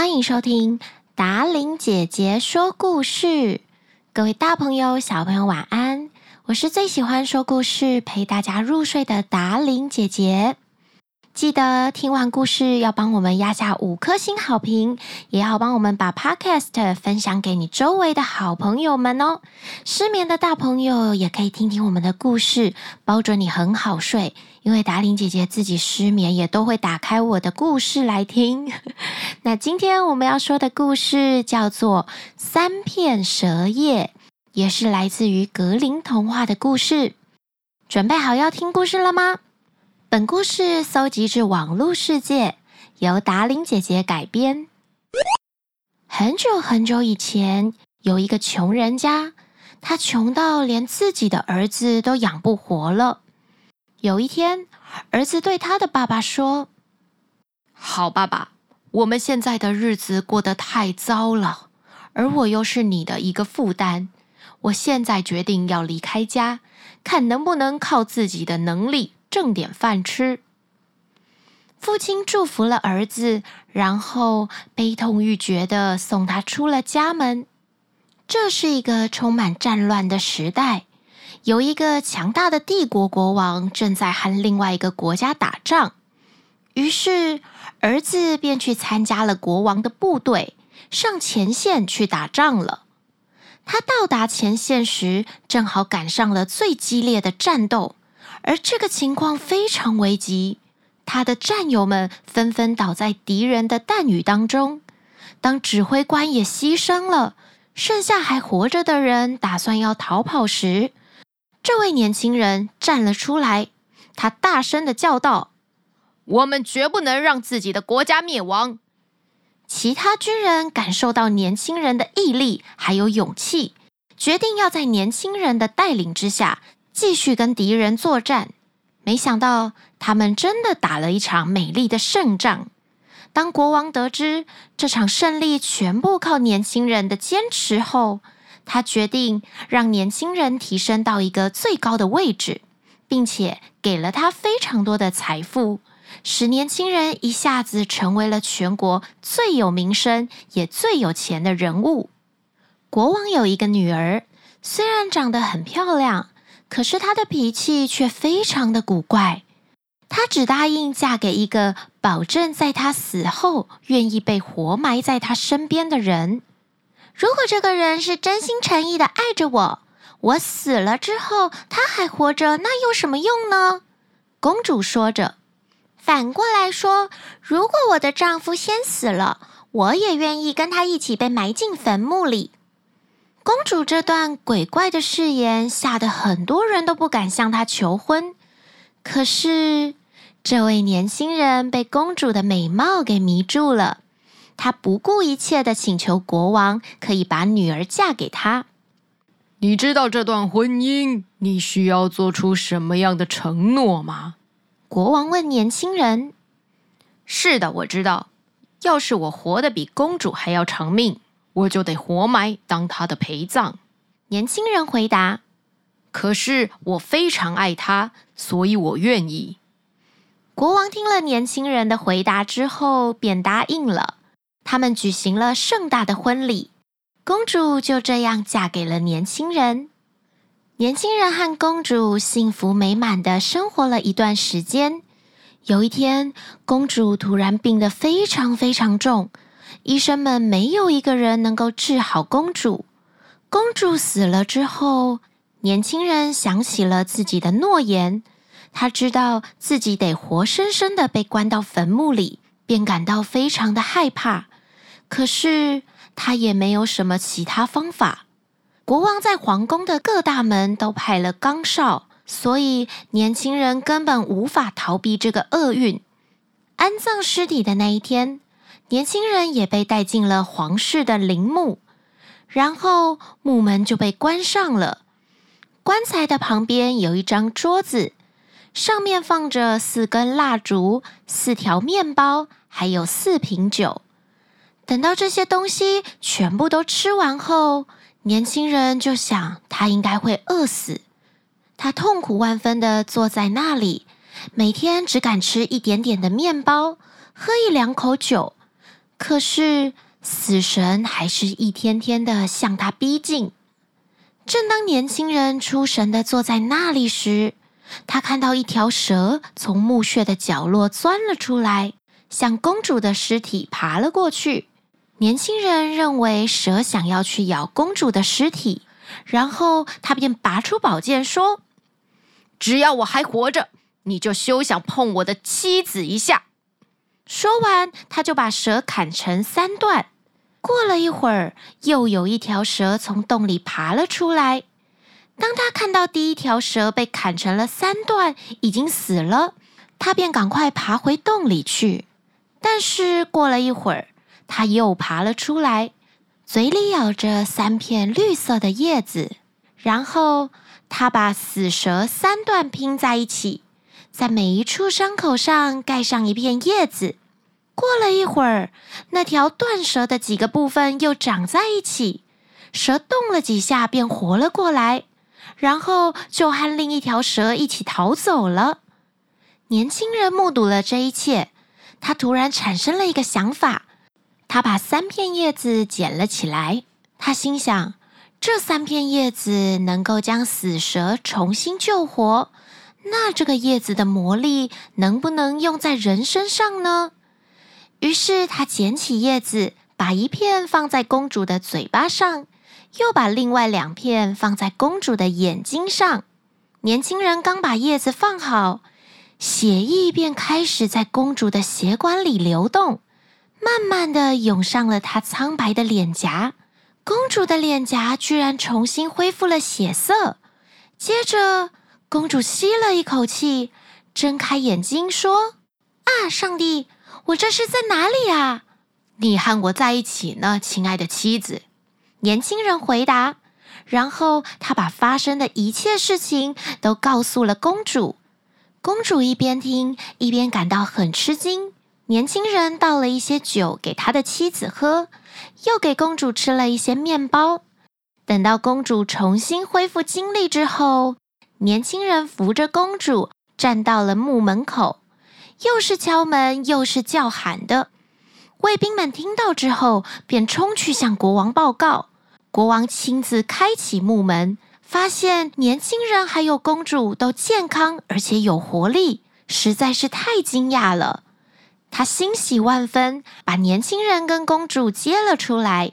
欢迎收听达琳姐姐说故事。各位大朋友、小朋友，晚安！我是最喜欢说故事、陪大家入睡的达琳姐姐。记得听完故事要帮我们压下五颗星好评，也要帮我们把 Podcast 分享给你周围的好朋友们哦。失眠的大朋友也可以听听我们的故事，保准你很好睡。因为达伶姐姐自己失眠，也都会打开我的故事来听。那今天我们要说的故事叫做《三片蛇叶》，也是来自于格林童话的故事。准备好要听故事了吗？本故事搜集自网络世界，由达伶姐姐改编。很久很久以前，有一个穷人家，他穷到连自己的儿子都养不活了。有一天，儿子对他的爸爸说：“好爸爸，我们现在的日子过得太糟了，而我又是你的一个负担。我现在决定要离开家，看能不能靠自己的能力。”挣点饭吃。父亲祝福了儿子，然后悲痛欲绝的送他出了家门。这是一个充满战乱的时代，有一个强大的帝国国王正在和另外一个国家打仗。于是，儿子便去参加了国王的部队，上前线去打仗了。他到达前线时，正好赶上了最激烈的战斗。而这个情况非常危急，他的战友们纷纷倒在敌人的弹雨当中。当指挥官也牺牲了，剩下还活着的人打算要逃跑时，这位年轻人站了出来，他大声地叫道：“我们绝不能让自己的国家灭亡！”其他军人感受到年轻人的毅力还有勇气，决定要在年轻人的带领之下。继续跟敌人作战，没想到他们真的打了一场美丽的胜仗。当国王得知这场胜利全部靠年轻人的坚持后，他决定让年轻人提升到一个最高的位置，并且给了他非常多的财富，使年轻人一下子成为了全国最有名声也最有钱的人物。国王有一个女儿，虽然长得很漂亮。可是她的脾气却非常的古怪，她只答应嫁给一个保证在她死后愿意被活埋在她身边的人。如果这个人是真心诚意的爱着我，我死了之后他还活着，那有什么用呢？公主说着。反过来说，如果我的丈夫先死了，我也愿意跟他一起被埋进坟墓里。公主这段鬼怪的誓言吓得很多人都不敢向她求婚。可是，这位年轻人被公主的美貌给迷住了，他不顾一切的请求国王可以把女儿嫁给他。你知道这段婚姻你需要做出什么样的承诺吗？国王问年轻人。是的，我知道。要是我活得比公主还要长命。我就得活埋当他的陪葬。年轻人回答：“可是我非常爱他，所以我愿意。”国王听了年轻人的回答之后，便答应了。他们举行了盛大的婚礼，公主就这样嫁给了年轻人。年轻人和公主幸福美满地生活了一段时间。有一天，公主突然病得非常非常重。医生们没有一个人能够治好公主。公主死了之后，年轻人想起了自己的诺言，他知道自己得活生生的被关到坟墓里，便感到非常的害怕。可是他也没有什么其他方法。国王在皇宫的各大门都派了岗哨，所以年轻人根本无法逃避这个厄运。安葬尸体的那一天。年轻人也被带进了皇室的陵墓，然后墓门就被关上了。棺材的旁边有一张桌子，上面放着四根蜡烛、四条面包，还有四瓶酒。等到这些东西全部都吃完后，年轻人就想他应该会饿死。他痛苦万分的坐在那里，每天只敢吃一点点的面包，喝一两口酒。可是死神还是一天天的向他逼近。正当年轻人出神的坐在那里时，他看到一条蛇从墓穴的角落钻了出来，向公主的尸体爬了过去。年轻人认为蛇想要去咬公主的尸体，然后他便拔出宝剑说：“只要我还活着，你就休想碰我的妻子一下。”说完，他就把蛇砍成三段。过了一会儿，又有一条蛇从洞里爬了出来。当他看到第一条蛇被砍成了三段，已经死了，他便赶快爬回洞里去。但是过了一会儿，他又爬了出来，嘴里咬着三片绿色的叶子。然后他把死蛇三段拼在一起，在每一处伤口上盖上一片叶子。过了一会儿，那条断蛇的几个部分又长在一起，蛇动了几下便活了过来。然后就和另一条蛇一起逃走了。年轻人目睹了这一切，他突然产生了一个想法。他把三片叶子捡了起来。他心想：这三片叶子能够将死蛇重新救活，那这个叶子的魔力能不能用在人身上呢？于是他捡起叶子，把一片放在公主的嘴巴上。又把另外两片放在公主的眼睛上。年轻人刚把叶子放好，血液便开始在公主的血管里流动，慢慢的涌上了她苍白的脸颊。公主的脸颊居然重新恢复了血色。接着，公主吸了一口气，睁开眼睛说：“啊，上帝，我这是在哪里啊？你和我在一起呢，亲爱的妻子。”年轻人回答，然后他把发生的一切事情都告诉了公主。公主一边听，一边感到很吃惊。年轻人倒了一些酒给他的妻子喝，又给公主吃了一些面包。等到公主重新恢复精力之后，年轻人扶着公主站到了墓门口，又是敲门，又是叫喊的。卫兵们听到之后，便冲去向国王报告。国王亲自开启木门，发现年轻人还有公主都健康而且有活力，实在是太惊讶了。他欣喜万分，把年轻人跟公主接了出来。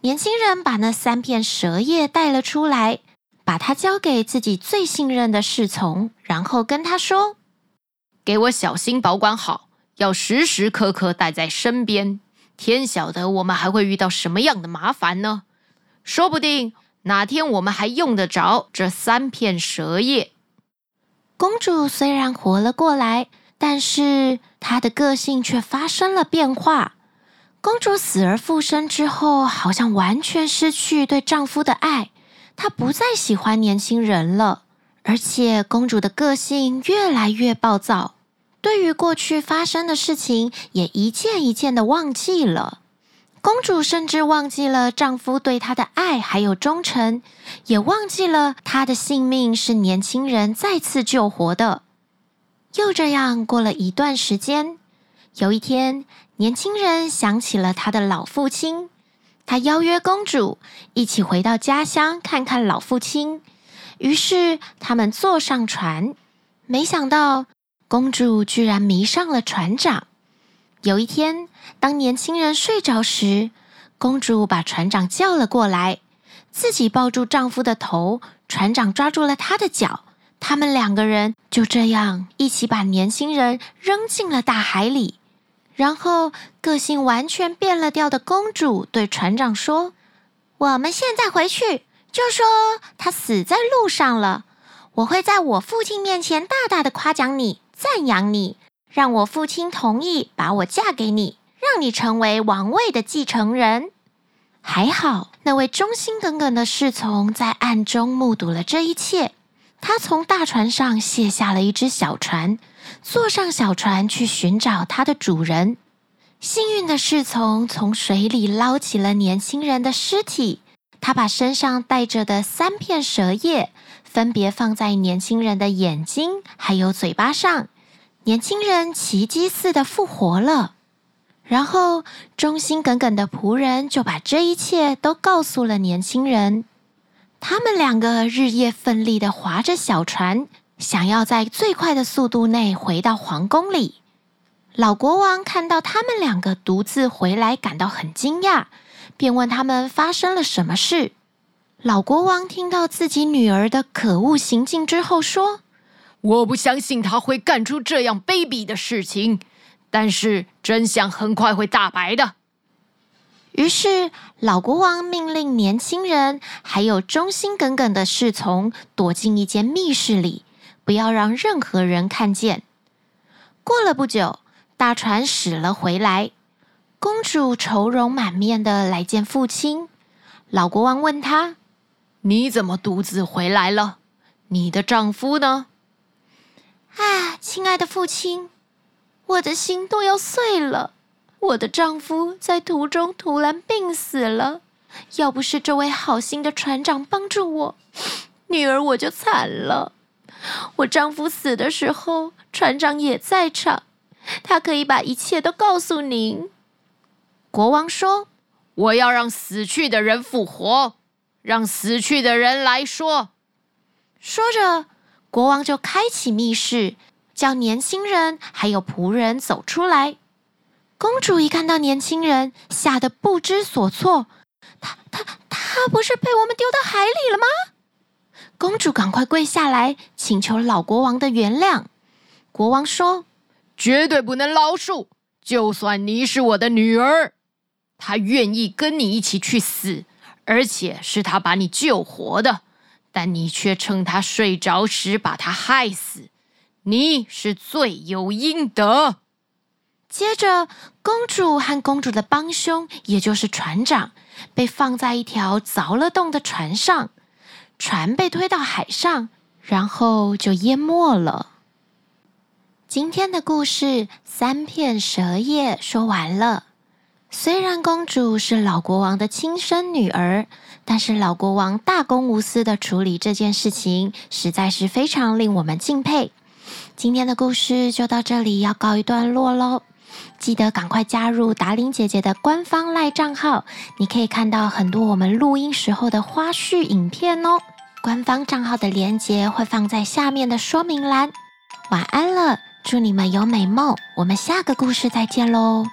年轻人把那三片蛇叶带了出来，把它交给自己最信任的侍从，然后跟他说：“给我小心保管好，要时时刻刻带在身边。天晓得我们还会遇到什么样的麻烦呢？”说不定哪天我们还用得着这三片蛇叶。公主虽然活了过来，但是她的个性却发生了变化。公主死而复生之后，好像完全失去对丈夫的爱，她不再喜欢年轻人了，而且公主的个性越来越暴躁，对于过去发生的事情也一件一件的忘记了。公主甚至忘记了丈夫对她的爱还有忠诚，也忘记了她的性命是年轻人再次救活的。又这样过了一段时间，有一天，年轻人想起了他的老父亲，他邀约公主一起回到家乡看看老父亲。于是他们坐上船，没想到公主居然迷上了船长。有一天，当年轻人睡着时，公主把船长叫了过来，自己抱住丈夫的头，船长抓住了她的脚，他们两个人就这样一起把年轻人扔进了大海里。然后，个性完全变了调的公主对船长说：“我们现在回去，就说他死在路上了。我会在我父亲面前大大的夸奖你，赞扬你。”让我父亲同意把我嫁给你，让你成为王位的继承人。还好，那位忠心耿耿的侍从在暗中目睹了这一切。他从大船上卸下了一只小船，坐上小船去寻找他的主人。幸运的侍从从水里捞起了年轻人的尸体，他把身上带着的三片蛇叶分别放在年轻人的眼睛还有嘴巴上。年轻人奇迹似的复活了，然后忠心耿耿的仆人就把这一切都告诉了年轻人。他们两个日夜奋力的划着小船，想要在最快的速度内回到皇宫里。老国王看到他们两个独自回来，感到很惊讶，便问他们发生了什么事。老国王听到自己女儿的可恶行径之后，说：“我不相信他会干出这样卑鄙的事情，但是真相很快会大白的。”于是，老国王命令年轻人还有忠心耿耿的侍从躲进一间密室里，不要让任何人看见。过了不久，大船驶了回来，公主愁容满面的来见父亲。老国王问她：“你怎么独自回来了？你的丈夫呢？”啊，亲爱的父亲，我的心都要碎了。我的丈夫在途中突然病死了，要不是这位好心的船长帮助我，女儿我就惨了。我丈夫死的时候，船长也在场。他可以把一切都告诉您。国王说：“我要让死去的人复活，让死去的人来说。”说着，国王就开启密室，叫年轻人还有仆人走出来。公主一看到年轻人，吓得不知所措。他、他、他不是被我们丢到海里了吗？公主赶快跪下来，请求老国王的原谅。国王说。绝对不能饶恕！就算你是我的女儿，她愿意跟你一起去死，而且是他把你救活的，但你却趁他睡着时把他害死，你是罪有应得。接着，公主和公主的帮凶，也就是船长，被放在一条凿了洞的船上，船被推到海上，然后就淹没了。今天的故事《三片蛇叶》说完了。虽然公主是老国王的亲生女儿，但是老国王大公无私的处理这件事情，实在是非常令我们敬佩。今天的故事就到这里，要告一段落喽。记得赶快加入达伶姐姐的官方赖账号，你可以看到很多我们录音时候的花絮影片哦。官方账号的链接会放在下面的说明栏。晚安了。祝你们有美梦，我们下个故事再见喽。